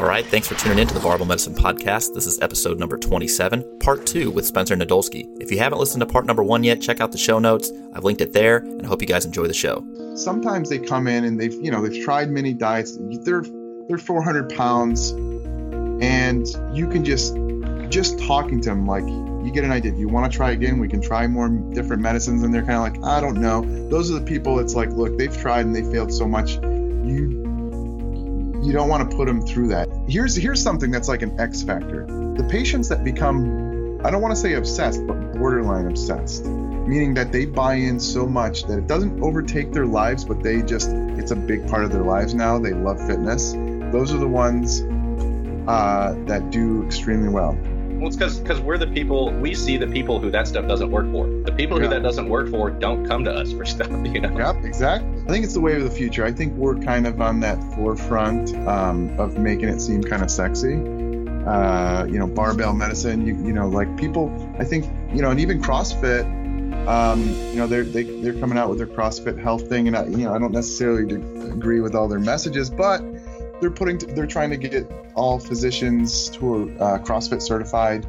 All right, thanks for tuning in to the Barbell Medicine Podcast. This is episode number 27, part two with Spencer Nadolsky. If you haven't listened to part number one yet, check out the show notes. I've linked it there, and I hope you guys enjoy the show. Sometimes they come in and they've, you know, they've tried many diets. They're they're 400 pounds, and you can just just talking to them like you get an idea. You want to try again? We can try more different medicines, and they're kind of like, I don't know. Those are the people. It's like, look, they've tried and they failed so much. You you don't want to put them through that. Here's here's something that's like an X factor. The patients that become I don't want to say obsessed, but borderline obsessed, meaning that they buy in so much that it doesn't overtake their lives, but they just it's a big part of their lives now. They love fitness. Those are the ones uh, that do extremely well. Well, it's because because we're the people we see the people who that stuff doesn't work for. The people Yeah. who that doesn't work for don't come to us for stuff. You know. Yep, exactly. I think it's the way of the future. I think we're kind of on that forefront um, of making it seem kind of sexy. Uh, you know, barbell medicine. You, you know, like people. I think you know, and even CrossFit. Um, you know, they're they, they're coming out with their CrossFit health thing, and I, you know, I don't necessarily agree with all their messages, but they're putting they're trying to get all physicians who are uh, CrossFit certified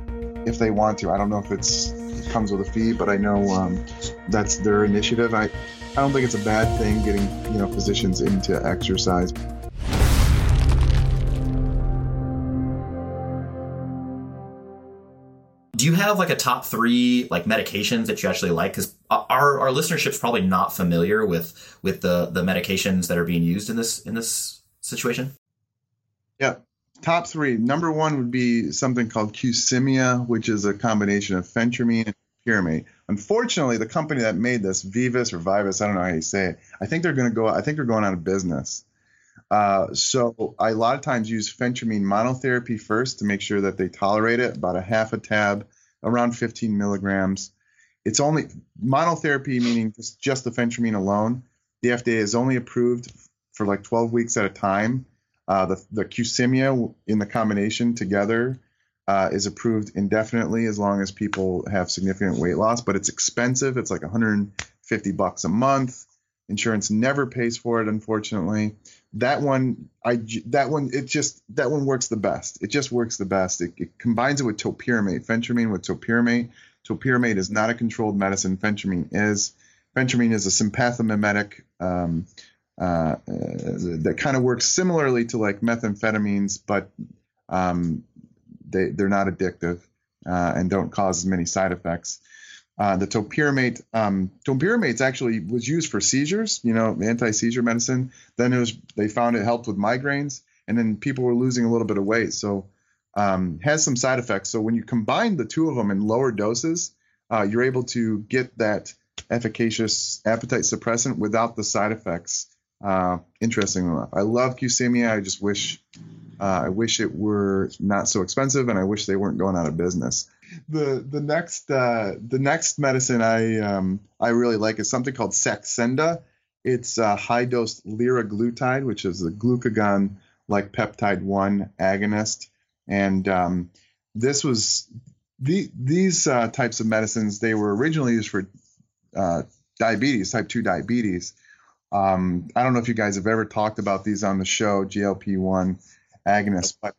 if they want to. I don't know if it's it comes with a fee, but I know um, that's their initiative. I I don't think it's a bad thing getting you know physicians into exercise. Do you have like a top three like medications that you actually like? Because our our listenership's probably not familiar with with the the medications that are being used in this in this situation. Yeah. Top three. Number one would be something called Qsymia, which is a combination of phentermine and pyramate. Unfortunately, the company that made this, Vivus or Vivus, I don't know how you say it. I think they're going to go. I think they're going out of business. Uh, so I a lot of times use phentermine monotherapy first to make sure that they tolerate it. About a half a tab, around 15 milligrams. It's only monotherapy, meaning just, just the phentermine alone. The FDA is only approved for like 12 weeks at a time. Uh, the the Qsymia in the combination together uh, is approved indefinitely as long as people have significant weight loss, but it's expensive. It's like 150 bucks a month. Insurance never pays for it, unfortunately. That one, I that one, it just that one works the best. It just works the best. It, it combines it with topiramate, phentermine with topiramate. Topiramate is not a controlled medicine. Phentermine is. Phentermine is a sympathomimetic um, uh, uh, that kind of works similarly to like methamphetamines, but um, they they're not addictive uh, and don't cause as many side effects. Uh, the topiramate, um, topiramate actually was used for seizures, you know, anti-seizure medicine. Then it was they found it helped with migraines, and then people were losing a little bit of weight. So um, has some side effects. So when you combine the two of them in lower doses, uh, you're able to get that efficacious appetite suppressant without the side effects. Uh, interesting enough, I love Qsymia. I just wish uh, I wish it were not so expensive, and I wish they weren't going out of business. The the next uh, the next medicine I um, I really like is something called Saxenda. It's uh, high dose liraglutide, which is a glucagon like peptide one agonist, and um, this was the, these uh, types of medicines. They were originally used for uh, diabetes, type two diabetes. Um, I don't know if you guys have ever talked about these on the show, GLP one agonist, but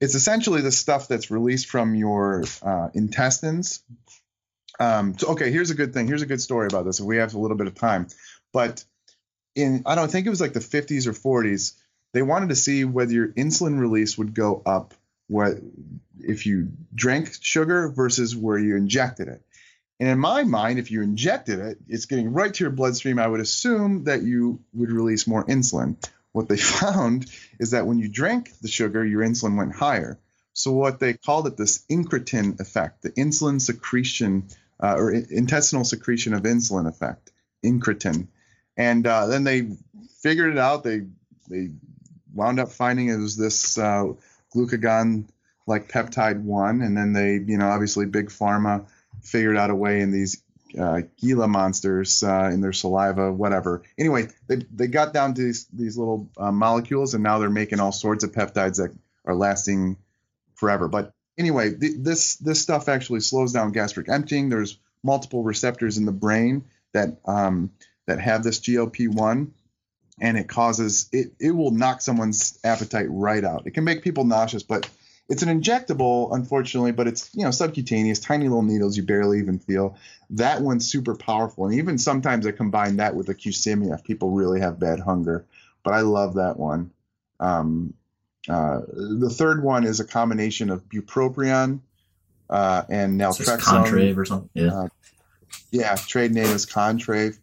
it's essentially the stuff that's released from your uh, intestines. Um, so, okay, here's a good thing. Here's a good story about this. If we have a little bit of time, but in I don't think it was like the 50s or 40s, they wanted to see whether your insulin release would go up what if you drank sugar versus where you injected it. And in my mind, if you injected it, it's getting right to your bloodstream. I would assume that you would release more insulin. What they found is that when you drank the sugar, your insulin went higher. So what they called it this incretin effect, the insulin secretion uh, or intestinal secretion of insulin effect, incretin. And uh, then they figured it out. They they wound up finding it was this uh, glucagon like peptide one, and then they you know obviously big pharma figured out a way in these uh, Gila monsters uh, in their saliva, whatever. Anyway, they, they got down to these, these little uh, molecules, and now they're making all sorts of peptides that are lasting forever. But anyway, th- this this stuff actually slows down gastric emptying. There's multiple receptors in the brain that um, that have this GLP one, and it causes it it will knock someone's appetite right out. It can make people nauseous, but it's an injectable, unfortunately, but it's you know subcutaneous, tiny little needles you barely even feel. That one's super powerful, and even sometimes I combine that with a Qsymia if people really have bad hunger. But I love that one. Um, uh, the third one is a combination of bupropion uh, and naltrexone. Contrave or something. Yeah. Uh, yeah, trade name is Contrave.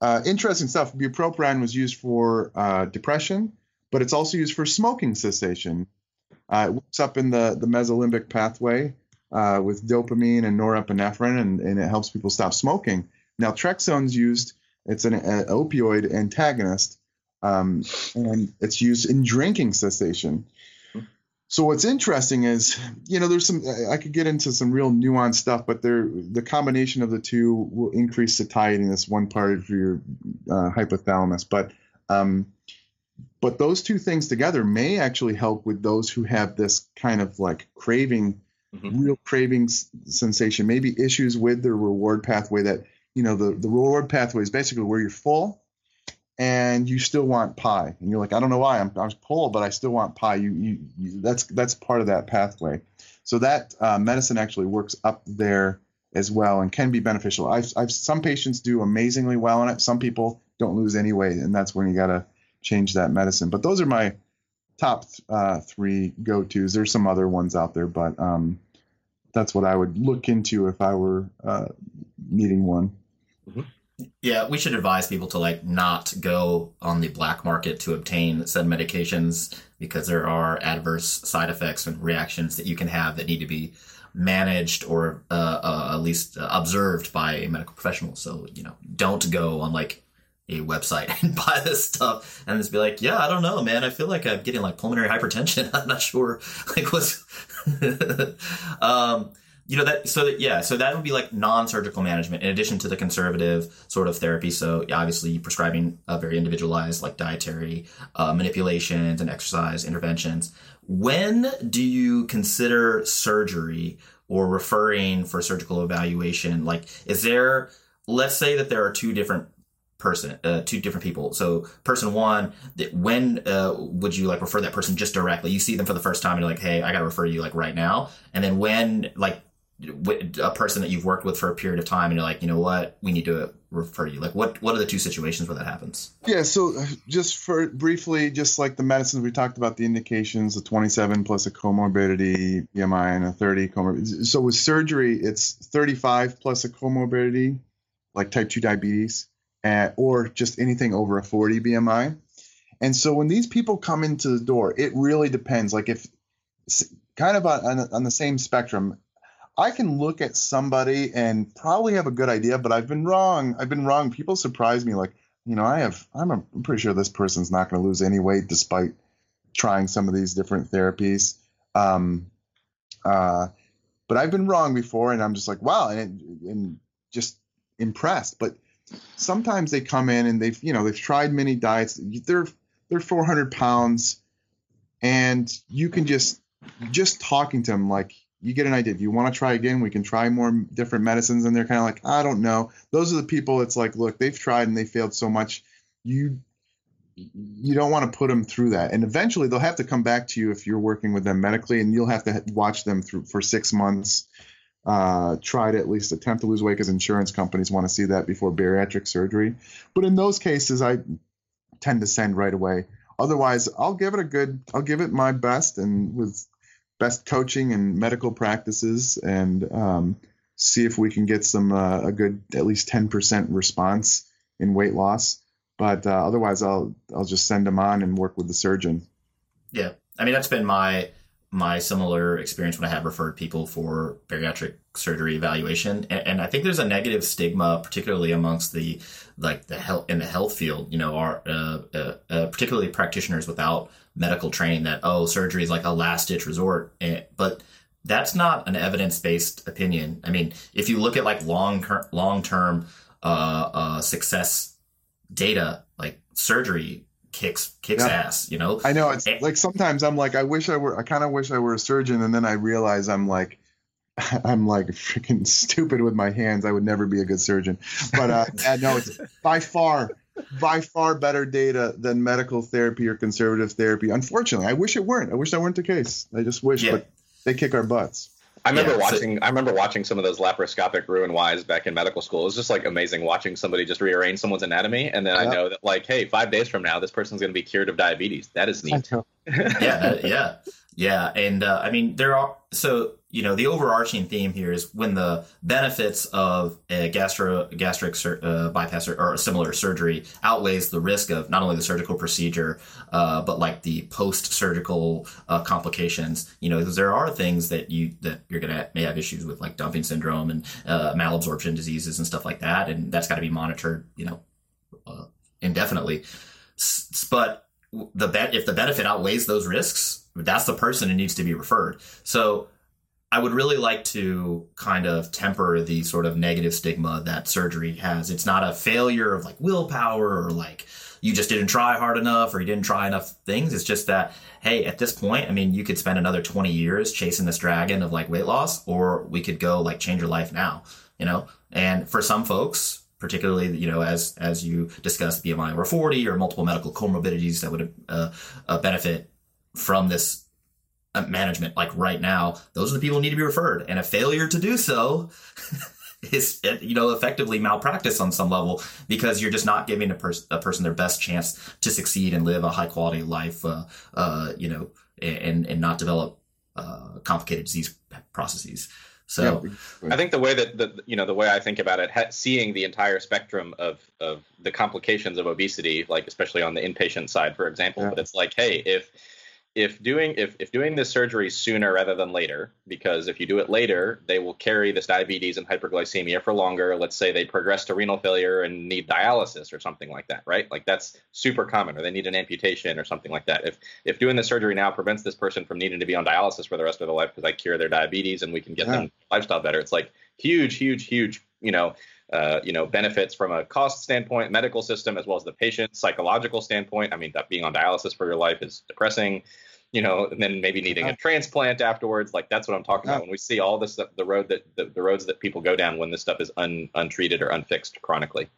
Uh, interesting stuff. Bupropion was used for uh, depression, but it's also used for smoking cessation. Uh, it works up in the, the mesolimbic pathway uh, with dopamine and norepinephrine, and, and it helps people stop smoking. Naltrexone's used, it's an, an opioid antagonist, um, and it's used in drinking cessation. So what's interesting is, you know, there's some I could get into some real nuanced stuff, but there the combination of the two will increase satiety in this one part of your uh, hypothalamus. But um, but those two things together may actually help with those who have this kind of like craving, mm-hmm. real craving sensation, maybe issues with the reward pathway that, you know, the, the reward pathway is basically where you're full and you still want pie. And you're like, I don't know why I'm, I'm full, but I still want pie. You, you, you that's, that's part of that pathway. So that uh, medicine actually works up there as well and can be beneficial. I've, I've some patients do amazingly well on it. Some people don't lose any weight, and that's when you gotta change that medicine. But those are my top uh, three go tos. There's some other ones out there, but um, that's what I would look into if I were uh, needing one. Mm-hmm. Yeah, we should advise people to like not go on the black market to obtain said medications because there are adverse side effects and reactions that you can have that need to be managed or uh, uh, at least observed by a medical professional. So you know, don't go on like a website and buy this stuff and just be like, yeah, I don't know, man. I feel like I'm getting like pulmonary hypertension. I'm not sure like what's, um, you know that so that yeah so that would be like non-surgical management in addition to the conservative sort of therapy so obviously prescribing a very individualized like dietary uh, manipulations and exercise interventions when do you consider surgery or referring for surgical evaluation like is there let's say that there are two different person, uh, two different people. So person one, when uh, would you like refer that person just directly? You see them for the first time and you're like, hey, I got to refer you like right now. And then when like a person that you've worked with for a period of time and you're like, you know what, we need to refer you. Like what what are the two situations where that happens? Yeah, so uh, just for briefly, just like the medicines we talked about, the indications, the 27 plus a comorbidity, BMI, and a 30 comorbidity. So with surgery, it's 35 plus a comorbidity, like type 2 diabetes at, or just anything over a 40 BMI. And so when these people come into the door, it really depends. Like if kind of on, on the same spectrum, I can look at somebody and probably have a good idea, but I've been wrong. I've been wrong. People surprise me like, you know, I have, I'm, a, I'm pretty sure this person's not going to lose any weight despite trying some of these different therapies. Um, uh, but I've been wrong before and I'm just like, wow. And, and just impressed. But sometimes they come in and they've you know they've tried many diets. They're they're 400 pounds, and you can just just talking to them like you get an idea. Do you want to try again? We can try more different medicines, and they're kind of like I don't know. Those are the people. It's like look, they've tried and they failed so much. You you don't want to put them through that and eventually they'll have to come back to you if you're working with them medically and you'll have to watch them through for six months uh, try to at least attempt to lose weight because insurance companies want to see that before bariatric surgery. But in those cases, I tend to send right away. otherwise, I'll give it a good. I'll give it my best, and with best coaching and medical practices, and um, see if we can get some uh, a good at least ten percent response in weight loss. But uh, otherwise, I'll I'll just send them on and work with the surgeon. Yeah, I mean that's been my my similar experience when I have referred people for bariatric surgery evaluation, and, and I think there's a negative stigma, particularly amongst the like the health in the health field. You know, are uh, uh, uh, particularly practitioners without medical training that oh surgery is like a last ditch resort, and, but that's not an evidence based opinion. I mean, if you look at like long long term uh, uh, success data, like surgery kicks kicks yeah. ass. You know. I know it's and, like sometimes I'm like I wish I were I kind of wish I were a surgeon, and then I realize I'm like. I'm like freaking stupid with my hands. I would never be a good surgeon. But uh, no, it's by far, by far better data than medical therapy or conservative therapy. Unfortunately, I wish it weren't. I wish that weren't the case. I just wish, yeah. but they kick our butts. I remember yeah, watching. So, I remember watching some of those laparoscopic Roux-en-Y's back in medical school. It was just like amazing watching somebody just rearrange someone's anatomy, and then I know that like, hey, five days from now, this person's going to be cured of diabetes. That is neat. yeah, yeah, yeah, and uh, I mean there are so you know the overarching theme here is when the benefits of a gastro gastric sur- uh, bypass or, or, a similar surgery outweighs the risk of not only the surgical procedure uh, but like the post surgical uh, complications you know because there are things that you that you're gonna may have issues with like dumping syndrome and uh, malabsorption diseases and stuff like that and that's got to be monitored you know uh, indefinitely. S- but the bet if the benefit outweighs those risks that's the person who needs to be referred so I would really like to kind of temper the sort of negative stigma that surgery has. It's not a failure of like willpower or like you just didn't try hard enough or you didn't try enough things. It's just that, hey, at this point, I mean, you could spend another 20 years chasing this dragon of like weight loss, or we could go like change your life now, you know? And for some folks, particularly, you know, as, as you discussed BMI over 40 or multiple medical comorbidities that would uh, uh, benefit from this uh, management like right now those are the people who need to be referred and a failure to do so is you know effectively malpractice on some level because you're just not giving a, pers- a person their best chance to succeed and live a high quality life uh, uh, you know and and not develop uh, complicated disease processes so yeah. I think the way that the you know the way I think about it, ha- seeing the entire spectrum of of the complications of obesity, like especially on the inpatient side, for example, yeah. but it's like, hey, if if doing if, if doing this surgery sooner rather than later because if you do it later they will carry this diabetes and hyperglycemia for longer. Let's say they progress to renal failure and need dialysis or something like that right? Like that's super common or they need an amputation or something like that. If if doing the surgery now prevents this person from needing to be on dialysis for the rest of their life because i cure their diabetes and we can get yeah. them lifestyle better it's like huge huge huge you know uh, you know benefits from a cost standpoint, medical system, as well as the patient psychological standpoint. I mean, that being on dialysis for your life is depressing. You know, and then maybe needing a transplant afterwards. Like that's what I'm talking about. When we see all this, the road that the, the roads that people go down when this stuff is un, untreated or unfixed chronically.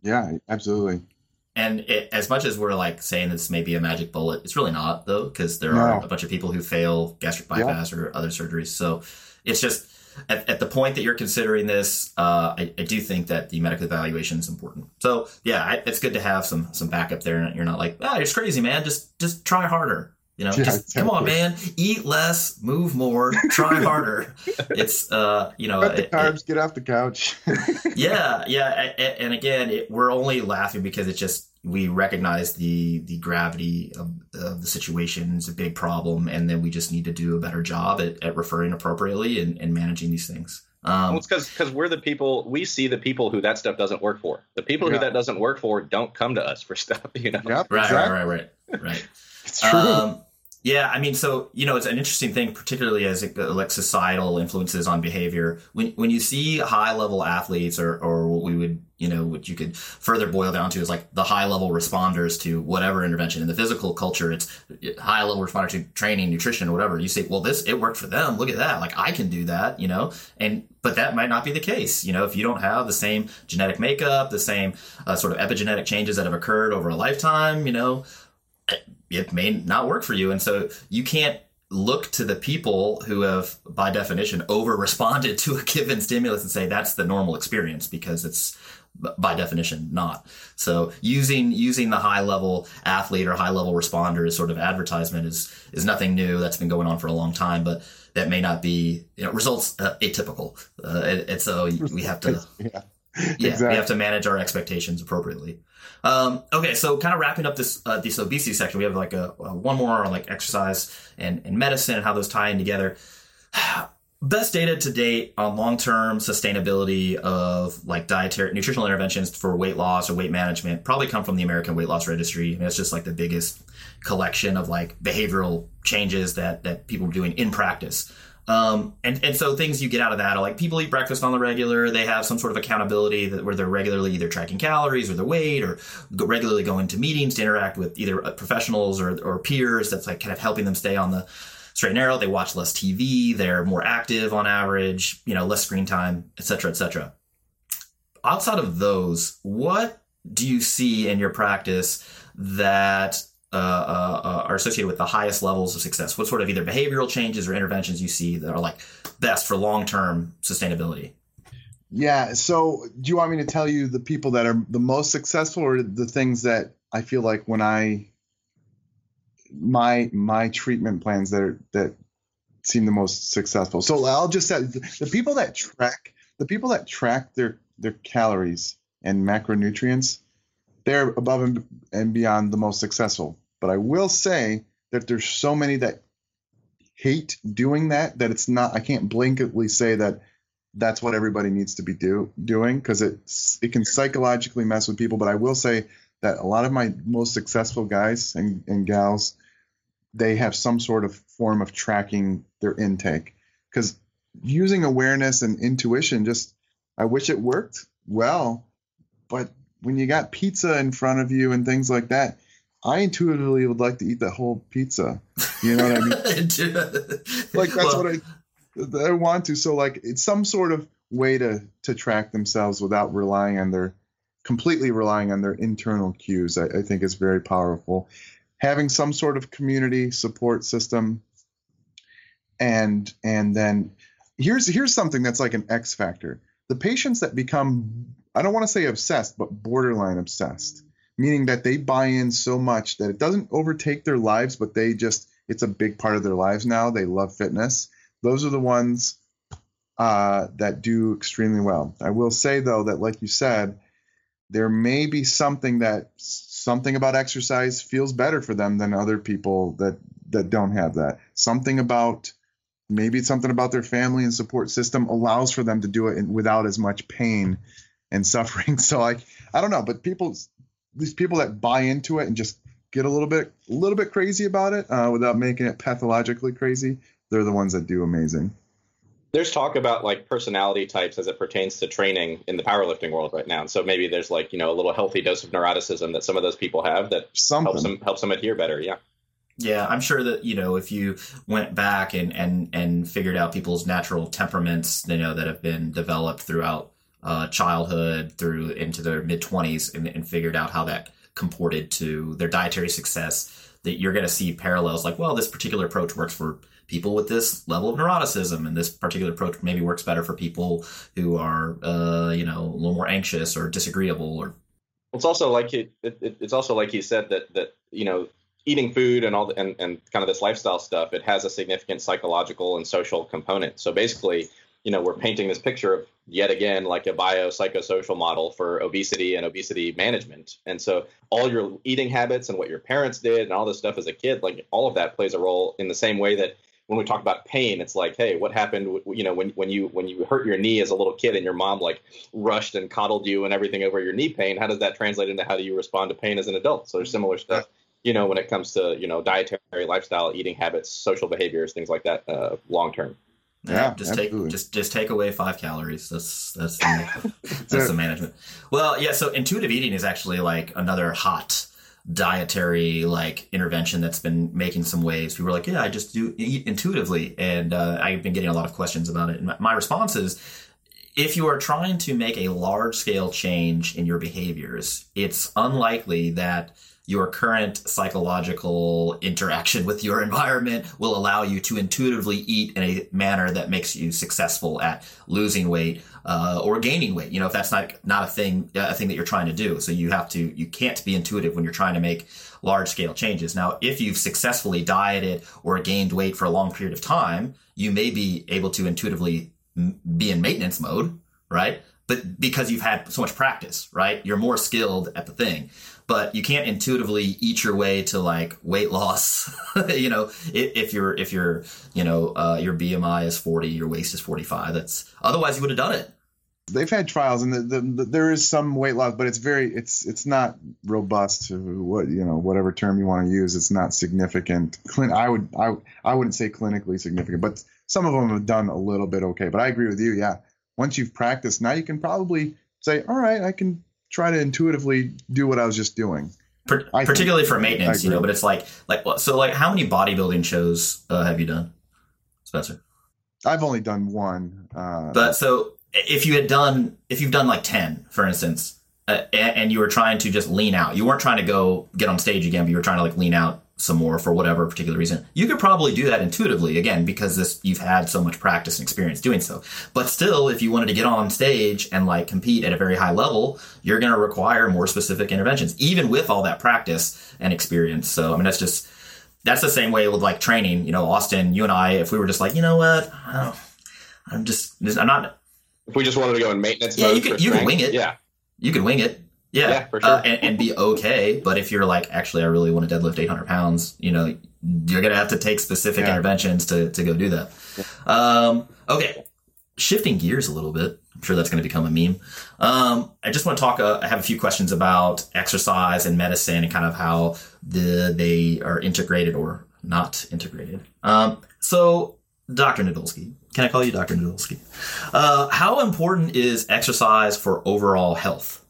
Yeah, absolutely. And it, as much as we're like saying this may be a magic bullet, it's really not though, because there no. are a bunch of people who fail gastric bypass yeah. or other surgeries. So it's just at, at, the point that you're considering this, uh, I, I, do think that the medical evaluation is important. So yeah, I, it's good to have some some backup there. You're not like, ah, oh, you're crazy, man. Just just try harder. You know, yeah, just exactly. come on, man. Eat less, move more, try harder. it's uh, you know, the carbs, it, get off the couch. yeah, yeah, and again, it, we're only laughing because it just we recognize the the gravity of, of, the situation is a big problem, and then we just need to do a better job at, at referring appropriately and, and managing these things. Um, well, it's because because we're the people we see the people who that stuff doesn't work for. The people yeah. who that doesn't work for don't come to us for stuff. You know, yep, right, exactly. right, right, right, right. it's true. Um, yeah, I mean, so you know, it's an interesting thing, particularly as it, like societal influences on behavior. When when you see high level athletes, or or what we would, you know, what you could further boil down to is like the high level responders to whatever intervention in the physical culture. It's high level responder to training, nutrition, or whatever. You say, well, this it worked for them. Look at that. Like I can do that, you know. And but that might not be the case. You know, if you don't have the same genetic makeup, the same uh, sort of epigenetic changes that have occurred over a lifetime, you know it may not work for you. And so you can't look to the people who have, by definition, over responded to a given stimulus and say that's the normal experience because it's by definition not. So using using the high level athlete or high level responder as sort of advertisement is is nothing new. That's been going on for a long time, but that may not be you know results uh, atypical. Uh, and, and, so we have to yeah, yeah exactly. we have to manage our expectations appropriately. Um, okay, so kind of wrapping up this uh, this obesity section, we have like a, a one more on like exercise and, and medicine and how those tie in together. Best data to date on long term sustainability of like dietary nutritional interventions for weight loss or weight management probably come from the American Weight Loss Registry. I mean, it's just like the biggest collection of like behavioral changes that that people are doing in practice. Um, and, and so things you get out of that are like people eat breakfast on the regular. They have some sort of accountability that where they're regularly either tracking calories or their weight or regularly going to meetings to interact with either uh, professionals or, or peers. That's like kind of helping them stay on the straight and narrow. They watch less TV. They're more active on average, you know, less screen time, et cetera, et cetera. Outside of those, what do you see in your practice that uh, uh, uh, are associated with the highest levels of success? What sort of either behavioral changes or interventions you see that are like best for long term sustainability? Yeah. So, do you want me to tell you the people that are the most successful, or the things that I feel like when I my my treatment plans that are, that seem the most successful. So I'll just say the people that track the people that track their their calories and macronutrients, they're above and beyond the most successful. But I will say that there's so many that hate doing that that it's not. I can't blanketly say that that's what everybody needs to be do, doing because it's it can psychologically mess with people. But I will say that a lot of my most successful guys and, and gals they have some sort of form of tracking their intake because using awareness and intuition just i wish it worked well but when you got pizza in front of you and things like that i intuitively would like to eat the whole pizza. You know what i mean? Like that's well, what i i want to. So like it's some sort of way to to track themselves without relying on their completely relying on their internal cues I, I think is very powerful. Having some sort of community support system and and then here's here's something that's like an x factor. The patients that become i don't want to say obsessed but borderline obsessed meaning that they buy in so much that it doesn't overtake their lives but they just it's a big part of their lives now they love fitness those are the ones uh, that do extremely well i will say though that like you said there may be something that something about exercise feels better for them than other people that that don't have that. Something about maybe it's something about their family and support system allows for them to do it without as much pain and suffering. So like I don't know, but people these people that buy into it and just get a little bit a little bit crazy about it uh, without making it pathologically crazy, they're the ones that do amazing there's talk about like personality types as it pertains to training in the powerlifting world right now. And so maybe there's like, you know, a little healthy dose of neuroticism that some of those people have that Something. helps them helps them adhere better. Yeah. Yeah, I'm sure that you know if you went back and and and figured out people's natural temperaments, you know, that have been developed throughout uh, childhood through into their mid 20s, and, and figured out how that comported to their dietary success, that you're going to see parallels. Like, well, this particular approach works for people with this level of neuroticism and this particular approach maybe works better for people who are uh, you know a little more anxious or disagreeable or it's also like it, it, it's also like he said that that you know eating food and all the, and, and kind of this lifestyle stuff it has a significant psychological and social component so basically you know we're painting this picture of yet again like a biopsychosocial model for obesity and obesity management and so all your eating habits and what your parents did and all this stuff as a kid like all of that plays a role in the same way that when we talk about pain, it's like, hey, what happened? You know, when when you when you hurt your knee as a little kid and your mom like rushed and coddled you and everything over your knee pain. How does that translate into how do you respond to pain as an adult? So there's similar stuff, you know, when it comes to you know dietary, lifestyle, eating habits, social behaviors, things like that, uh, long term. Yeah, just absolutely. take just just take away five calories. That's that's the, that's the management. Well, yeah. So intuitive eating is actually like another hot dietary like intervention that's been making some waves. People are like, yeah, I just do eat intuitively. And uh, I've been getting a lot of questions about it. And my response is, if you are trying to make a large scale change in your behaviors, it's unlikely that your current psychological interaction with your environment will allow you to intuitively eat in a manner that makes you successful at losing weight uh, or gaining weight. You know, if that's not not a thing a thing that you're trying to do, so you have to you can't be intuitive when you're trying to make large scale changes. Now, if you've successfully dieted or gained weight for a long period of time, you may be able to intuitively be in maintenance mode, right? But because you've had so much practice, right? You're more skilled at the thing but you can't intuitively eat your way to like weight loss. you know, if, you're if you're you know uh, your BMI is 40, your waist is 45. That's otherwise you would have done it. They've had trials, and the, the, the, there is some weight loss, but it's very it's it's not robust. To what you know, whatever term you want to use, it's not significant. I would I I wouldn't say clinically significant, but some of them have done a little bit okay. But I agree with you. Yeah, once you've practiced, now you can probably say, all right, I can try to intuitively do what I was just doing. Per- particularly for maintenance, you know. But it's like like so like how many bodybuilding shows uh, have you done, Spencer? I've only done one. Uh, but so if you had done if you've done like ten, for instance, uh, and you were trying to just lean out, you weren't trying to go get on stage again, but you were trying to like lean out some more for whatever particular reason. You could probably do that intuitively again because this you've had so much practice and experience doing so. But still, if you wanted to get on stage and like compete at a very high level, you're going to require more specific interventions, even with all that practice and experience. So I mean, that's just that's the same way with like training. You know, Austin, you and I, if we were just like, you know what, I'm just I'm not. If we just wanted to go in maintenance yeah, you can you can wing it. Yeah, you can wing it. Yeah, yeah for sure. Uh, and, and, be okay. But if you're like, actually, I really want to deadlift 800 pounds, you know, you're going to have to take specific yeah. interventions to, to go do that. Um, okay. Shifting gears a little bit. I'm sure that's going to become a meme. Um, I just want to talk, uh, I have a few questions about exercise and medicine and kind of how the, they are integrated or not integrated. Um, so Dr. Nadolsky, can I call you Dr. Nadolsky? Uh, how important is exercise for overall health?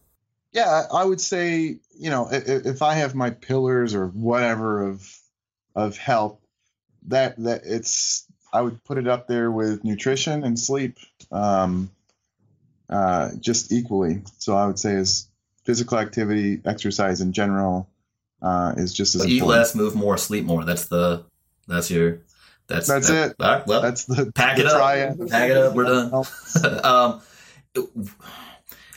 Yeah, I would say, you know, if, if, I have my pillars or whatever of of health, that that it's I would put it up there with nutrition and sleep, um, uh, just equally. So I would say is physical activity, exercise in general, uh, is just as eat important. less, move more, sleep more. That's the that's your that's that's that, it. Right, well, that's the pack the it up. Pack it up. We're done. um,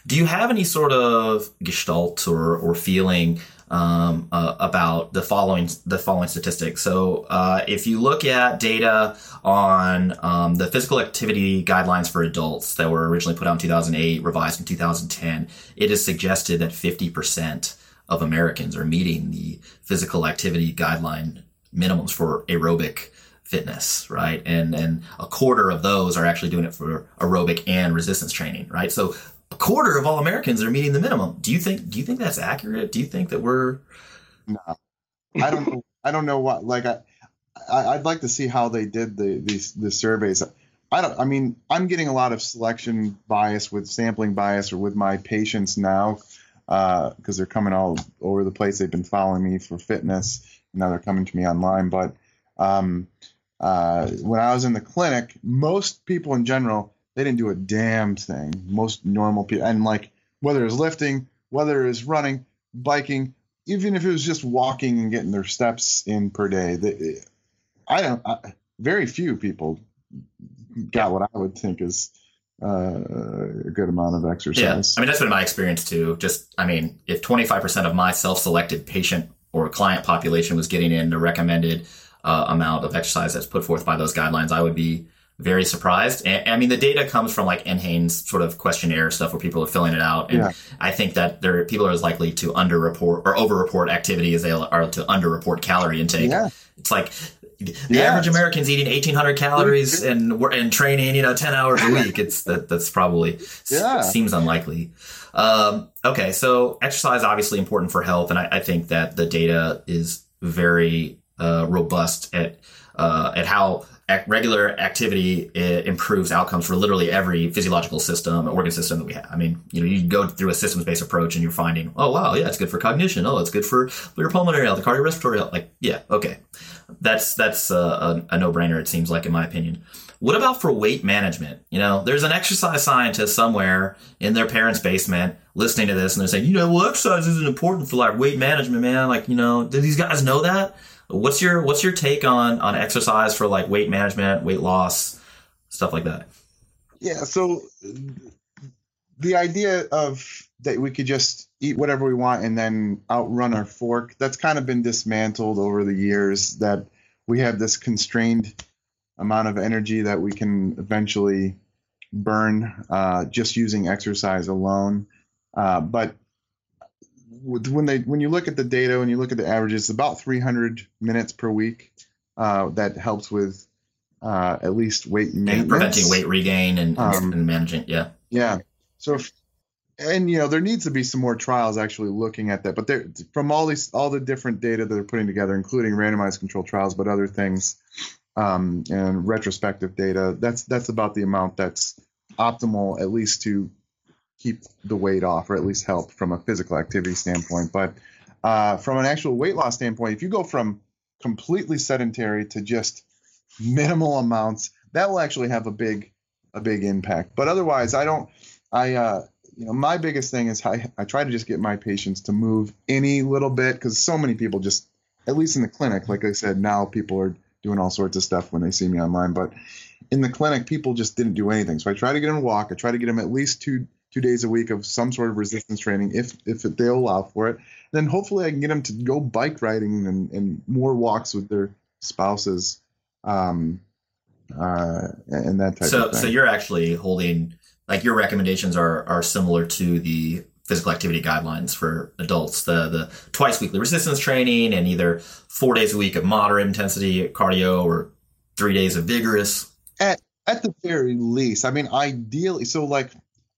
do you have any sort of gestalt or, or feeling um, uh, about the following the following statistics? So, uh, if you look at data on um, the physical activity guidelines for adults that were originally put out in 2008, revised in 2010, it is suggested that 50 percent of Americans are meeting the physical activity guideline minimums for aerobic fitness, right? And and a quarter of those are actually doing it for aerobic and resistance training, right? So a quarter of all Americans are meeting the minimum. Do you think? Do you think that's accurate? Do you think that we're? No, I don't. know. I don't know what. Like I, I, would like to see how they did the these the surveys. I don't. I mean, I'm getting a lot of selection bias with sampling bias or with my patients now because uh, they're coming all over the place. They've been following me for fitness. And now they're coming to me online. But um, uh, when I was in the clinic, most people in general they didn't do a damn thing. Most normal people, and like whether it's lifting, whether it's running, biking, even if it was just walking and getting their steps in per day, they, I don't. I, very few people got what I would think is uh, a good amount of exercise. Yeah, I mean that's been my experience too. Just, I mean, if 25% of my self-selected patient or client population was getting in the recommended uh, amount of exercise that's put forth by those guidelines, I would be very surprised. And, I mean, the data comes from like NHANES sort of questionnaire stuff where people are filling it out. And yeah. I think that there people are as likely to underreport or overreport activity as they are to underreport calorie intake. Yeah. It's like the yeah, average American's eating 1800 calories and and training, you know, 10 hours a week. It's that that's probably yeah. seems unlikely. Um, okay. So exercise obviously important for health. And I, I think that the data is very, uh, robust at, uh, at how regular activity improves outcomes for literally every physiological system, organ system that we have. I mean, you know, you go through a systems based approach and you're finding, oh wow, yeah, it's good for cognition. Oh, it's good for your pulmonary health, the cardiorespiratory health. Like, yeah, okay, that's that's uh, a, a no brainer. It seems like, in my opinion. what about for weight management? You know, there's an exercise scientist somewhere in their parents' basement listening to this and they're saying, you know, well, exercise isn't important for like weight management, man. Like, you know, do these guys know that? What's your what's your take on on exercise for like weight management, weight loss, stuff like that? Yeah, so the idea of that we could just eat whatever we want and then outrun our fork, that's kind of been dismantled over the years that we have this constrained amount of energy that we can eventually burn uh, just using exercise alone. Uh, but when they when you look at the data and you look at the averages, it's about 300 minutes per week. Uh, that helps with uh, at least weight maintenance, yeah, preventing weight regain and, um, and managing. Yeah, yeah. So, if, and you know, there needs to be some more trials actually looking at that. But there, from all these, all the different data that they're putting together, including randomized control trials, but other things, um, and retrospective data, that's that's about the amount that's optimal, at least to keep the weight off, or at least help from a physical activity standpoint. But uh, from an actual weight loss standpoint, if you go from completely sedentary to just minimal amounts, that will actually have a big a big impact. But otherwise, I don't. I uh, you know my biggest thing is I I try to just get my patients to move any little bit because so many people just at least in the clinic, like I said, now people are doing all sorts of stuff when they see me online, but in the clinic, people just didn't do anything. So I try to get them to walk. I try to get them at least two two days a week of some sort of resistance training if if they'll allow for it. Then hopefully I can get them to go bike riding and, and more walks with their spouses, um, uh, and that type so, of thing. So you're actually holding like your recommendations are are similar to the physical activity guidelines for adults the the twice weekly resistance training and either four days a week of moderate intensity cardio or three days of vigorous at at the very least i mean ideally so like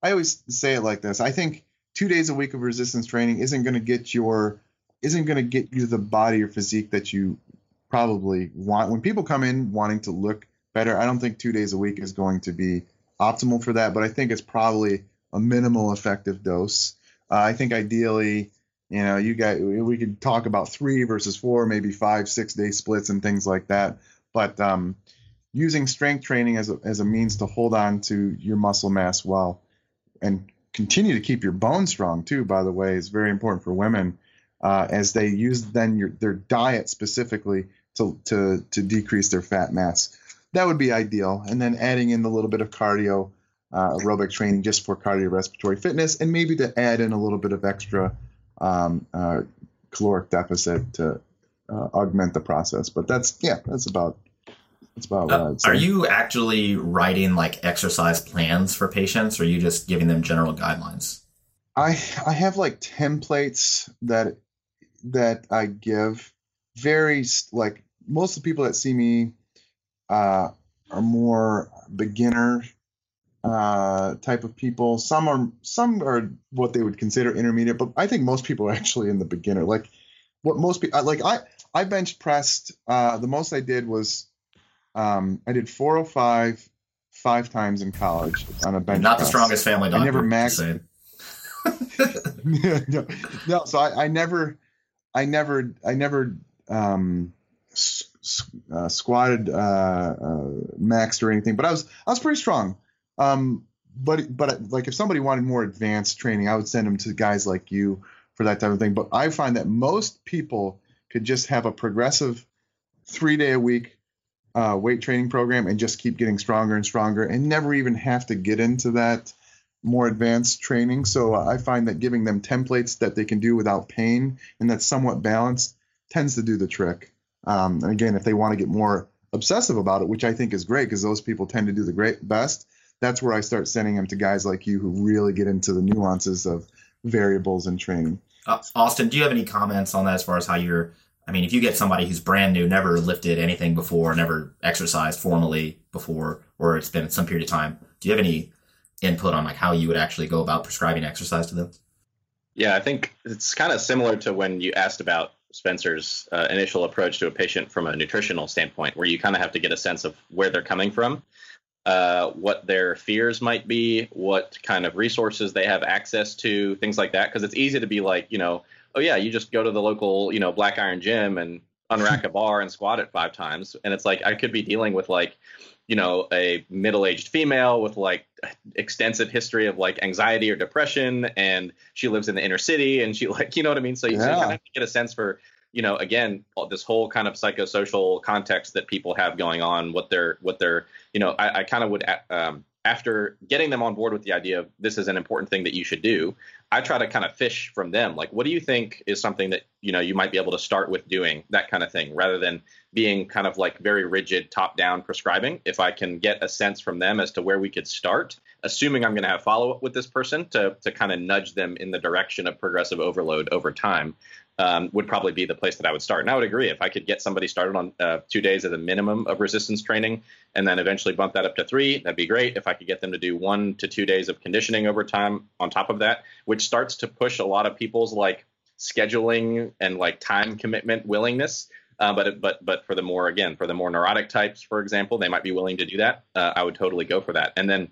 i always say it like this. I think two days a week of resistance training isn't going to get your isn't going to get you the body or physique that you probably want. When people come in wanting to look better i don't think two days a week is going to be optimal for that but i think it's probably a minimal effective dose. Uh, I think ideally, you know, you got we could talk about three versus four, maybe five, six day splits and things like that. But um, using strength training as a, as a means to hold on to your muscle mass well and continue to keep your bones strong too. By the way, is very important for women uh, as they use then your, their diet specifically to to to decrease their fat mass. That would be ideal, and then adding in a little bit of cardio uh, aerobic training just for cardiorespiratory fitness, and maybe to add in a little bit of extra um, uh, caloric deficit to uh, augment the process. But that's yeah, that's about that's about what uh, I'd say. Are you actually writing like exercise plans for patients, or are you just giving them general guidelines? I I have like templates that that I give. Very like most of the people that see me uh, are more beginner uh, type of people. Some are some are what they would consider intermediate, but I think most people are actually in the beginner. Like what most people like I I bench pressed. Uh, the most I did was um, I did 405 five times in college on a bench. Not press. the strongest family doctor. I never maxed. no, no, so I, I never, I never, I never um, uh, squatted, uh, uh, maxed or anything. But I was, I was pretty strong. Um, but but like if somebody wanted more advanced training, I would send them to guys like you for that type of thing. But I find that most people could just have a progressive three day a week uh, weight training program and just keep getting stronger and stronger and never even have to get into that more advanced training. So I find that giving them templates that they can do without pain and that's somewhat balanced tends to do the trick. Um, and again, if they want to get more obsessive about it, which I think is great because those people tend to do the great best, that's where I start sending them to guys like you who really get into the nuances of variables and training. Uh, Austin, do you have any comments on that as far as how you're? I mean, if you get somebody who's brand new, never lifted anything before, never exercised formally before, or it's been some period of time, do you have any input on like how you would actually go about prescribing exercise to them? Yeah, I think it's kind of similar to when you asked about Spencer's uh, initial approach to a patient from a nutritional standpoint, where you kind of have to get a sense of where they're coming from uh, what their fears might be, what kind of resources they have access to, things like that. Because it's easy to be like, you know, oh yeah, you just go to the local, you know, Black Iron gym and unrack a bar and squat it five times. And it's like I could be dealing with like, you know, a middle-aged female with like extensive history of like anxiety or depression, and she lives in the inner city, and she like, you know what I mean. So you, yeah. so you kind of get a sense for, you know, again, this whole kind of psychosocial context that people have going on, what they're, what they're, you know, I, I kind of would um, after getting them on board with the idea of this is an important thing that you should do, I try to kind of fish from them. Like, what do you think is something that you know you might be able to start with doing that kind of thing, rather than being kind of like very rigid top-down prescribing. If I can get a sense from them as to where we could start, assuming I'm going to have follow-up with this person to to kind of nudge them in the direction of progressive overload over time, um, would probably be the place that I would start. And I would agree if I could get somebody started on uh, two days at a minimum of resistance training and then eventually bump that up to three, that'd be great. If I could get them to do one to two days of conditioning over time on top of that, which starts to push a lot of people's like scheduling and like time commitment willingness. Uh, but but but for the more again for the more neurotic types, for example, they might be willing to do that. Uh, I would totally go for that. And then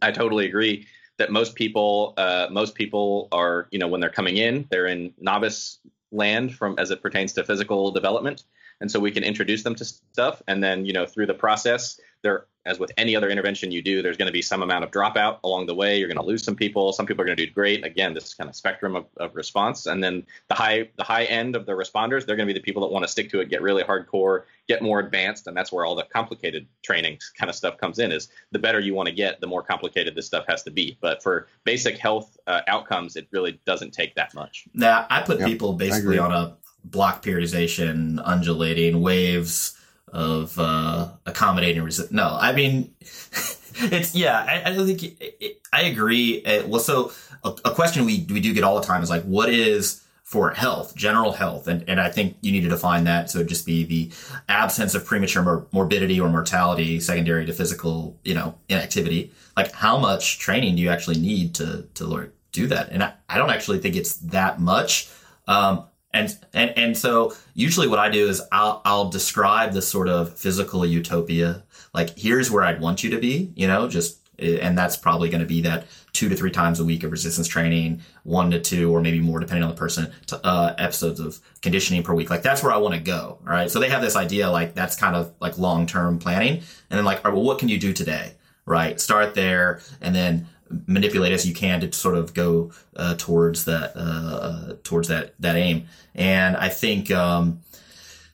I totally agree that most people uh, most people are you know when they're coming in, they're in novice land from as it pertains to physical development. And so we can introduce them to stuff and then you know through the process there as with any other intervention you do there's going to be some amount of dropout along the way. You're going to lose some people. Some people are going to do great. Again this kind of spectrum of, of response. And then the high the high end of the responders they're going to be the people that want to stick to it get really hardcore get more advanced and that's where all the complicated training kind of stuff comes in is the better you want to get the more complicated this stuff has to be. But for basic health uh, outcomes it really doesn't take that much. Now i put yep, people basically on a block periodization undulating waves of uh, accommodating resist. No, I mean, it's yeah. I, I think it, it, I agree. It, well, so a, a, question we we do get all the time is like, what is for health, general health, and and I think you need to define that. So just be the absence of premature mor- morbidity or mortality secondary to physical, you know, inactivity. Like, how much training do you actually need to to do that? And I, I don't actually think it's that much. Um, and and and so usually what I do is I'll I'll describe the sort of physical utopia. Like here's where I'd want you to be, you know, just and that's probably going to be that two to three times a week of resistance training, one to two or maybe more depending on the person, to, uh, episodes of conditioning per week. Like that's where I want to go. All right. So they have this idea like that's kind of like long term planning, and then like, well, what can you do today? Right. Start there, and then manipulate as you can to sort of go uh, towards that uh, towards that that aim. And I think, um,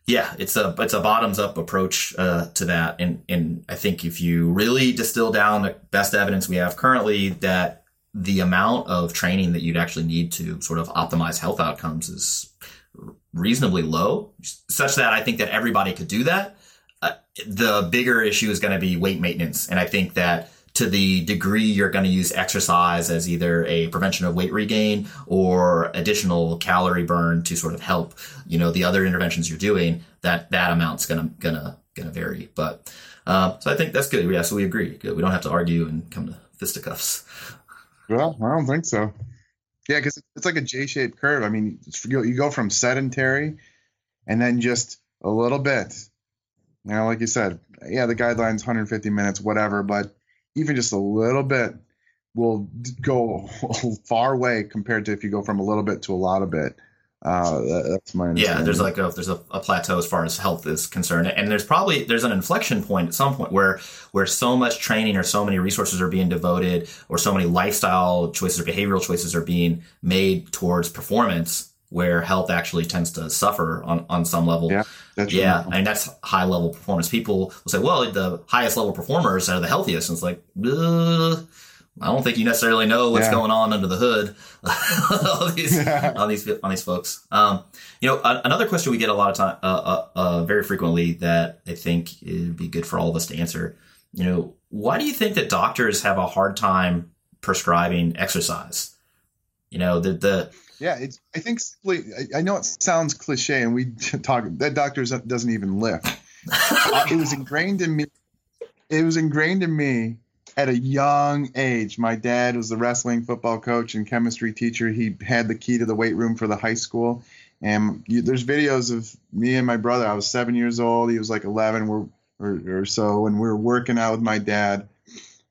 yeah, it's a it's a bottoms up approach uh, to that. And and I think if you really distill down the best evidence we have currently that the amount of training that you'd actually need to sort of optimize health outcomes is reasonably low, such that I think that everybody could do that. Uh, the bigger issue is going to be weight maintenance, and I think that to the degree you're going to use exercise as either a prevention of weight regain or additional calorie burn to sort of help, you know, the other interventions you're doing, that that amount's going to going to going to vary. But um, so I think that's good. Yeah, so we agree. Good. We don't have to argue and come to fisticuffs. Well, I don't think so. Yeah, because it's like a J-shaped curve. I mean, you go from sedentary, and then just a little bit. You know, like you said, yeah, the guidelines 150 minutes, whatever, but even just a little bit will go a far way compared to if you go from a little bit to a lot of bit. Uh, that's my yeah. There's like a there's a, a, plateau as far as health is concerned, and there's probably there's an inflection point at some point where where so much training or so many resources are being devoted, or so many lifestyle choices or behavioral choices are being made towards performance, where health actually tends to suffer on on some level. Yeah, yeah, and that's high level performance. People will say, well, the highest level performers are the healthiest. And it's like, I don't think you necessarily know what's yeah. going on under the hood on these on these on these folks. Um, you know, a, another question we get a lot of time, uh, uh, uh, very frequently that I think it'd be good for all of us to answer. You know, why do you think that doctors have a hard time prescribing exercise? You know, the the yeah, it's. I think simply. I, I know it sounds cliche, and we talk that doctor doesn't even lift. uh, it was ingrained in me. It was ingrained in me at a young age. My dad was the wrestling football coach and chemistry teacher. He had the key to the weight room for the high school. And you, there's videos of me and my brother. I was seven years old. He was like 11 or, or, or so, and we were working out with my dad.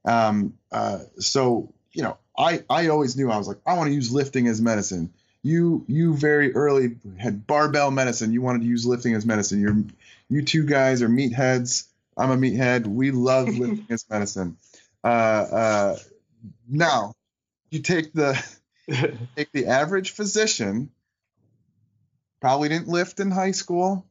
Um, uh, so you know, I I always knew I was like I want to use lifting as medicine you you very early had barbell medicine. You wanted to use lifting as medicine. You're you two guys are meatheads. I'm a meathead. We love lifting as medicine. Uh, uh, now, you take the take the average physician. Probably didn't lift in high school.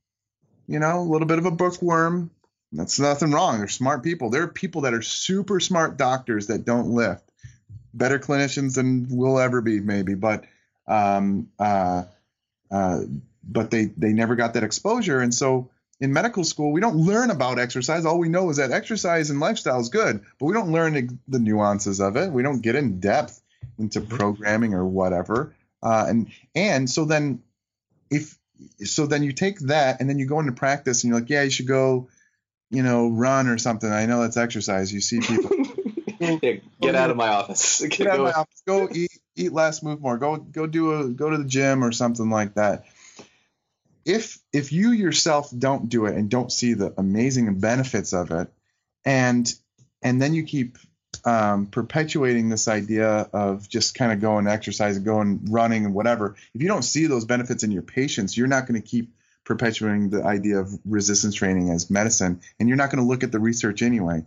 You know, a little bit of a bookworm. That's nothing wrong. They're smart people. There are people that are super smart doctors that don't lift. Better clinicians than we'll ever be, maybe, but um, uh, uh, but they they never got that exposure, and so in medical school we don't learn about exercise. All we know is that exercise and lifestyle is good, but we don't learn the nuances of it. We don't get in depth into mm-hmm. programming or whatever. Uh, and and so then if so then you take that and then you go into practice and you're like, yeah, you should go, you know, run or something. I know that's exercise. You see people. yeah, get out of my office. Get, get out of my office. Go eat, eat less, move more. Go, go do a, go to the gym or something like that. If if you yourself don't do it and don't see the amazing benefits of it, and and then you keep um, perpetuating this idea of just kind of going exercise and going running and whatever, if you don't see those benefits in your patients, you're not going to keep perpetuating the idea of resistance training as medicine, and you're not going to look at the research anyway.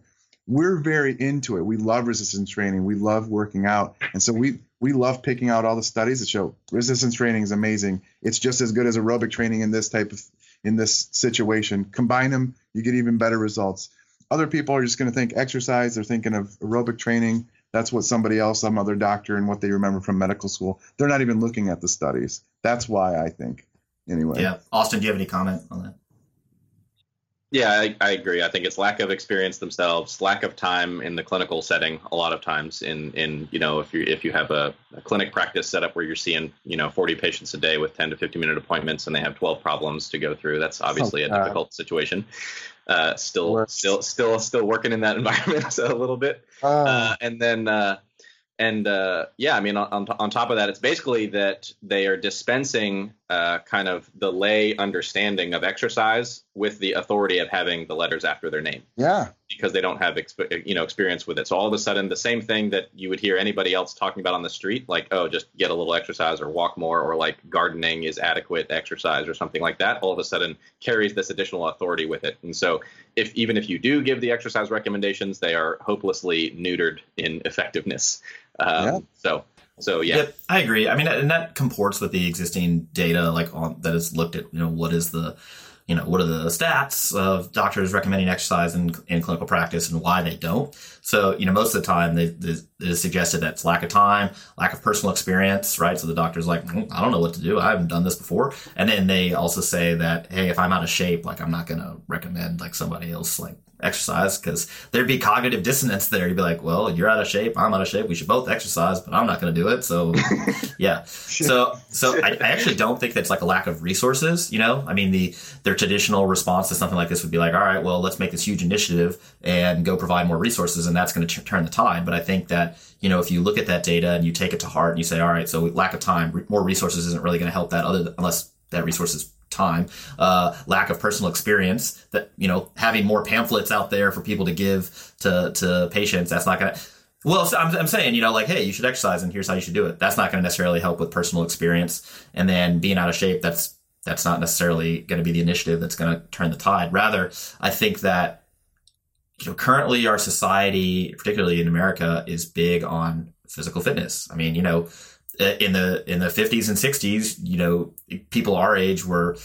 We're very into it. We love resistance training. We love working out, and so we we love picking out all the studies that show resistance training is amazing. It's just as good as aerobic training in this type of in this situation. Combine them, you get even better results. Other people are just going to think exercise. They're thinking of aerobic training. That's what somebody else, some other doctor, and what they remember from medical school. They're not even looking at the studies. That's why I think. Anyway. Yeah, Austin, do you have any comment on that? Yeah, I, I, agree. I think it's lack of experience themselves, lack of time in the clinical setting. A lot of times, in in you know, if you if you have a, a clinic practice set up where you're seeing you know 40 patients a day with 10 to 15 minute appointments, and they have 12 problems to go through, that's obviously oh, a difficult situation. Uh, still, still, still, still working in that environment a little bit, uh, uh, and then uh, and uh, yeah, I mean, on, on top of that, it's basically that they are dispensing uh, kind of the lay understanding of exercise with the authority of having the letters after their name. Yeah. Because they don't have exp- you know experience with it, so all of a sudden, the same thing that you would hear anybody else talking about on the street, like oh, just get a little exercise or walk more, or like gardening is adequate exercise or something like that, all of a sudden carries this additional authority with it. And so, if even if you do give the exercise recommendations, they are hopelessly neutered in effectiveness. Um, yeah. So so yeah, yep, I agree. I mean, and that comports with the existing data, like on that is looked at. You know, what is the, you know, what are the stats of doctors recommending exercise in, in clinical practice and why they don't. So, you know, most of the time they, they, it is suggested that it's lack of time, lack of personal experience, right? So the doctor's like, mm, I don't know what to do. I haven't done this before. And then they also say that, hey, if I'm out of shape, like I'm not going to recommend like somebody else like exercise because there'd be cognitive dissonance there. You'd be like, well, you're out of shape. I'm out of shape. We should both exercise, but I'm not going to do it. So yeah. So, so I, I, actually don't think that's like a lack of resources, you know, I mean, the, their traditional response to something like this would be like, all right, well, let's make this huge initiative and go provide more resources. And that's going to turn the tide. But I think that, you know, if you look at that data and you take it to heart and you say, all right, so lack of time, more resources isn't really going to help that other unless that resource is time, uh, lack of personal experience. That you know, having more pamphlets out there for people to give to to patients. That's not gonna. Well, I'm, I'm saying, you know, like, hey, you should exercise, and here's how you should do it. That's not going to necessarily help with personal experience. And then being out of shape, that's that's not necessarily going to be the initiative that's going to turn the tide. Rather, I think that you know, currently our society, particularly in America, is big on physical fitness. I mean, you know, in the in the 50s and 60s, you know, people our age were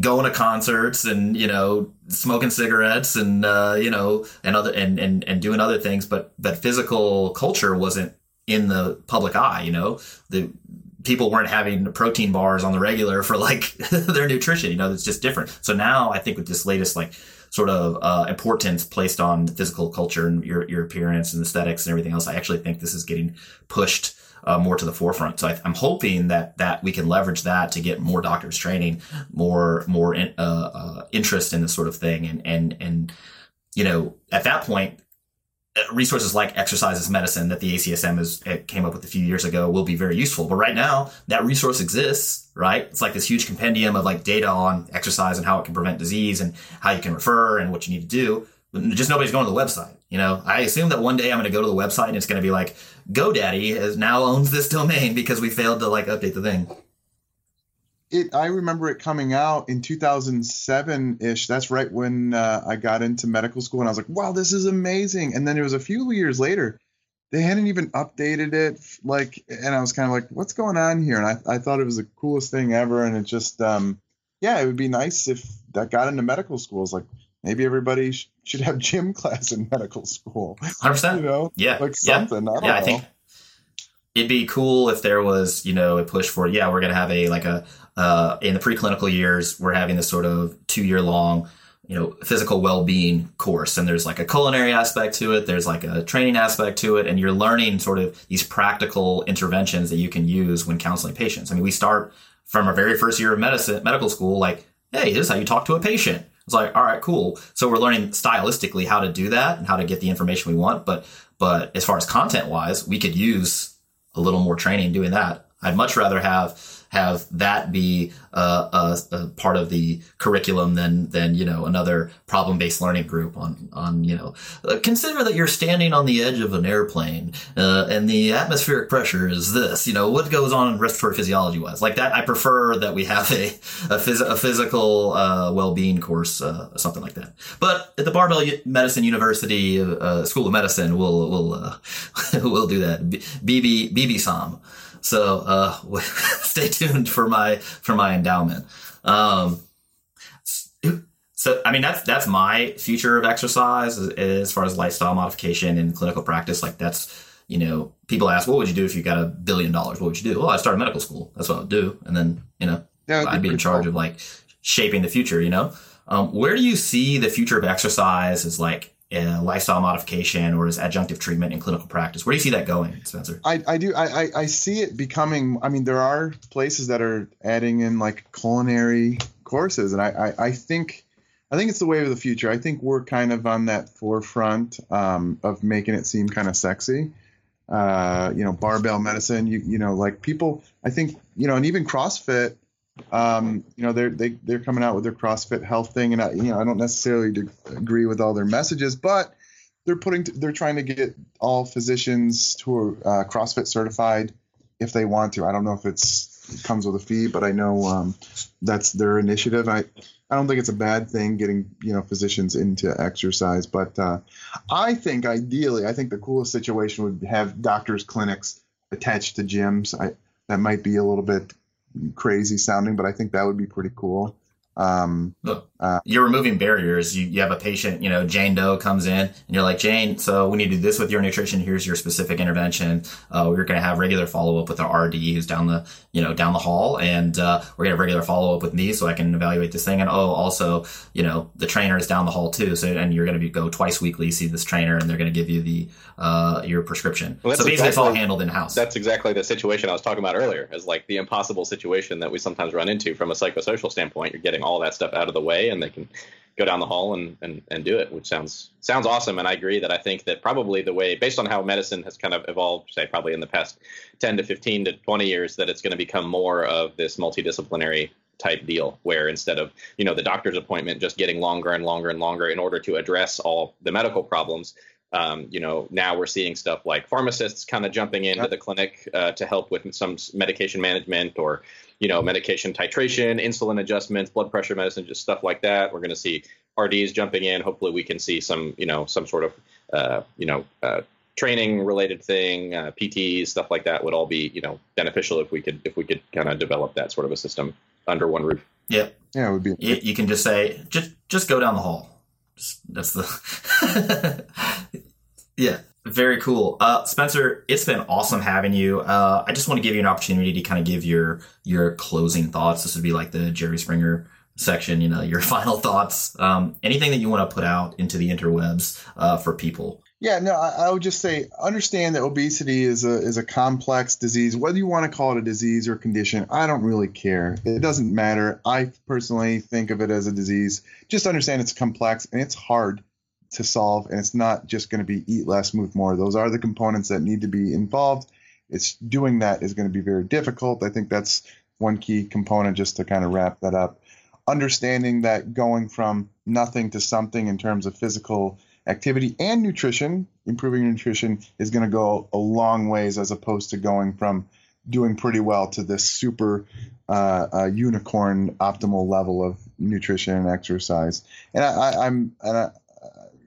going to concerts and you know smoking cigarettes and uh, you know and other and, and and doing other things, but but physical culture wasn't in the public eye. You know, the people weren't having protein bars on the regular for like their nutrition. You know, it's just different. So now I think with this latest like sort of uh, importance placed on physical culture and your your appearance and aesthetics and everything else, I actually think this is getting pushed uh, more to the forefront. So I, am hoping that that we can leverage that to get more doctors training, more more in, uh, uh, interest in this sort of thing, and and and you know at that point. Uh, resources like Exercise is Medicine that the ACSM has came up with a few years ago will be very useful. But right now, that resource exists, right? It's like this huge compendium of like data on exercise and how it can prevent disease and how you can refer and what you need to do. Just nobody's going to the website. You know, I assume that one day I'm going to go to the website and it's going to be like GoDaddy has now owns this domain because we failed to like update the thing. it I remember it coming out in 2007 ish. That's right when uh, I got into medical school, and I was like, "Wow, this is amazing!" And then it was a few years later, they hadn't even updated it, like, and I was kind of like, "What's going on here?" And I, I thought it was the coolest thing ever, and it just, um, yeah, it would be nice if that got into medical schools, like. Maybe everybody sh- should have gym class in medical school. 100%. You know, Yeah. like yeah. something. I don't yeah. I think it'd be cool if there was, you know, a push for, yeah, we're going to have a, like a, uh, in the preclinical years, we're having this sort of two year long, you know, physical well being course. And there's like a culinary aspect to it. There's like a training aspect to it. And you're learning sort of these practical interventions that you can use when counseling patients. I mean, we start from our very first year of medicine, medical school, like, hey, this is how you talk to a patient. It's like, all right, cool. So we're learning stylistically how to do that and how to get the information we want. But, but as far as content wise, we could use a little more training doing that. I'd much rather have have that be uh, a, a part of the curriculum than than you know another problem based learning group on on you know. Uh, consider that you're standing on the edge of an airplane uh, and the atmospheric pressure is this you know what goes on in respiratory physiology wise? Like that I prefer that we have a a, phys- a physical uh, well being course uh, something like that. But at the Barbell Medicine University uh, School of Medicine we'll we'll uh, we'll do that. BB BB SOM. So uh, stay tuned for my for my endowment. Um, so I mean that's that's my future of exercise as, as far as lifestyle modification and clinical practice. Like that's you know people ask what would you do if you got a billion dollars? What would you do? Well, I'd start medical school. That's what I'd do, and then you know Yeah, I'd be in charge cool. of like shaping the future. You know, um, where do you see the future of exercise as like uh, lifestyle modification or as adjunctive treatment in clinical practice? Where do you see that going, Spencer? I, I do I, I, see it becoming I mean there are places that are adding in like culinary courses and I, I, I think I think it's the wave of the future. I think we're kind of on that forefront um, of making it seem kind of sexy. Uh, you know, barbell medicine, you you know, like people I think, you know, and even CrossFit, um, you know, they're they they're coming out with their CrossFit health thing and I you know, I don't necessarily agree with all their messages, but they're putting they're trying to get all physicians who are uh, CrossFit certified if they want to. I don't know if it's it comes with a fee, but I know um, that's their initiative. I I don't think it's a bad thing getting you know physicians into exercise, but uh, I think ideally, I think the coolest situation would have doctors' clinics attached to gyms. I that might be a little bit crazy sounding, but I think that would be pretty cool. Um, Look, Uh, you're removing barriers. You, you have a patient, you know, Jane Doe comes in and you're like, Jane, so we need to do this with your nutrition. Here's your specific intervention. Uh, we're going to have regular follow up with our RD who's down the, you know, down the hall. And, uh, we're going to have regular follow up with me so I can evaluate this thing. And oh, also, you know, the trainer is down the hall too. So, and you're going to go twice weekly, see this trainer and they're going to give you the, uh, your prescription. Well, so basically it's all handled in house. That's exactly the situation I was talking about earlier, as like the impossible situation that we sometimes run into from a psychosocial standpoint. You're getting all that stuff out of the way, and they can go down the hall and, and, and do it, which sounds sounds awesome. And I agree that I think that probably the way, based on how medicine has kind of evolved, say probably in the past 10 to 15 to 20 years, that it's going to become more of this multidisciplinary type deal where instead of you know the doctor's appointment just getting longer and longer and longer in order to address all the medical problems um, you know now we're seeing stuff like pharmacists kind of jumping into Yep. the clinic uh, to help with some medication management or you know medication titration insulin adjustments blood pressure medicine just stuff like that we're going to see rds jumping in hopefully we can see some you know some sort of uh, you know uh, training related thing uh, pts stuff like that would all be you know beneficial if we could if we could kind of develop that sort of a system under one roof Yeah, yeah, it would be. You, you can just say, just just go down the hall. That's the. yeah, very cool. Uh, Spencer, it's been awesome having you. Uh, I just want to give you an opportunity to kind of give your your closing thoughts. This would be like the Jerry Springer section. You know, your final thoughts. Um, anything that you want to put out into the interwebs uh, for people. Yeah, no, I, I would just say understand that obesity is a is a complex disease. Whether you want to call it a disease or condition, I don't really care. It doesn't matter. I personally think of it as a disease. Just understand it's complex and it's hard to solve, and it's not just going to be eat less, move more. Those are the components that need to be involved. It's doing that is going to be very difficult. I think that's one key component just to kind of wrap that up. Understanding that going from nothing to something in terms of physical activity and nutrition, improving nutrition is going to go a long ways as opposed to going from doing pretty well to this super uh, uh, unicorn optimal level of nutrition and exercise. And I, I,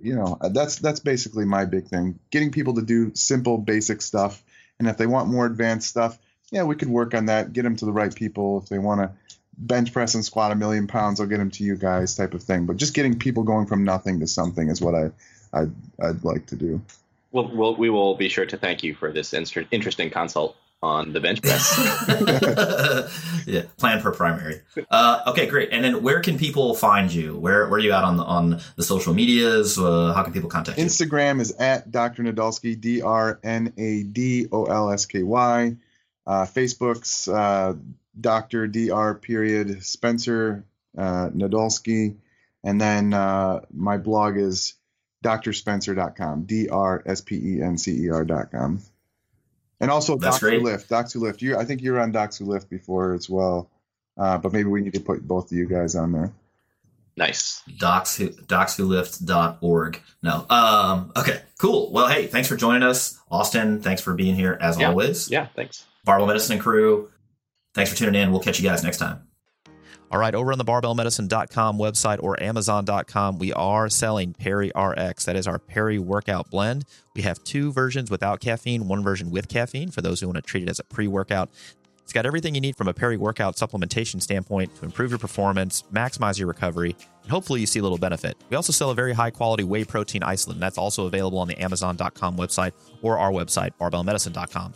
you know, that's that's basically my big thing: getting people to do simple, basic stuff. And if they want more advanced stuff, yeah, we could work on that. Get them to the right people. If they want to bench press and squat a million pounds, I'll get them to you guys, type of thing. But just getting people going from nothing to something is what I, I'd, I'd like to do. Well, we'll, we will be sure to thank you for this interesting consult on the bench press. yeah, plan for primary. Uh, okay, great. And then where can people find you? Where where are you at on the on the social medias? Uh, how can people contact you? Instagram is at Dr. Nadolsky, D R N A D O L S K Y. Uh, Facebook's uh, Dr. Dr. Period Spencer uh, Nadolsky, and then uh, my blog is drspencer.com, D R S P E N C E R.com. And also That's Docs Who Lift. Docs Who Lift. You, I think you were on Docs Who Lift before as well. Uh, but maybe we need to put both of you guys on there. Nice. Docs who, docswholift.org. No. Um, okay, cool. Well, hey, thanks for joining us. Austin, thanks for being here as yeah. always. Yeah, thanks. Barbell Medicine and crew, thanks for tuning in. We'll catch you guys next time. All right, over on the barbellmedicine.com website or amazon.com, we are selling Peri RX. That is our peri workout blend. We have two versions without caffeine, one version with caffeine for those who want to treat it as a pre workout. It's got everything you need from a peri workout supplementation standpoint to improve your performance, maximize your recovery, and hopefully you see a little benefit. We also sell a very high quality whey protein isolate, and that's also available on the Amazon.com website or our website, barbellmedicine.com.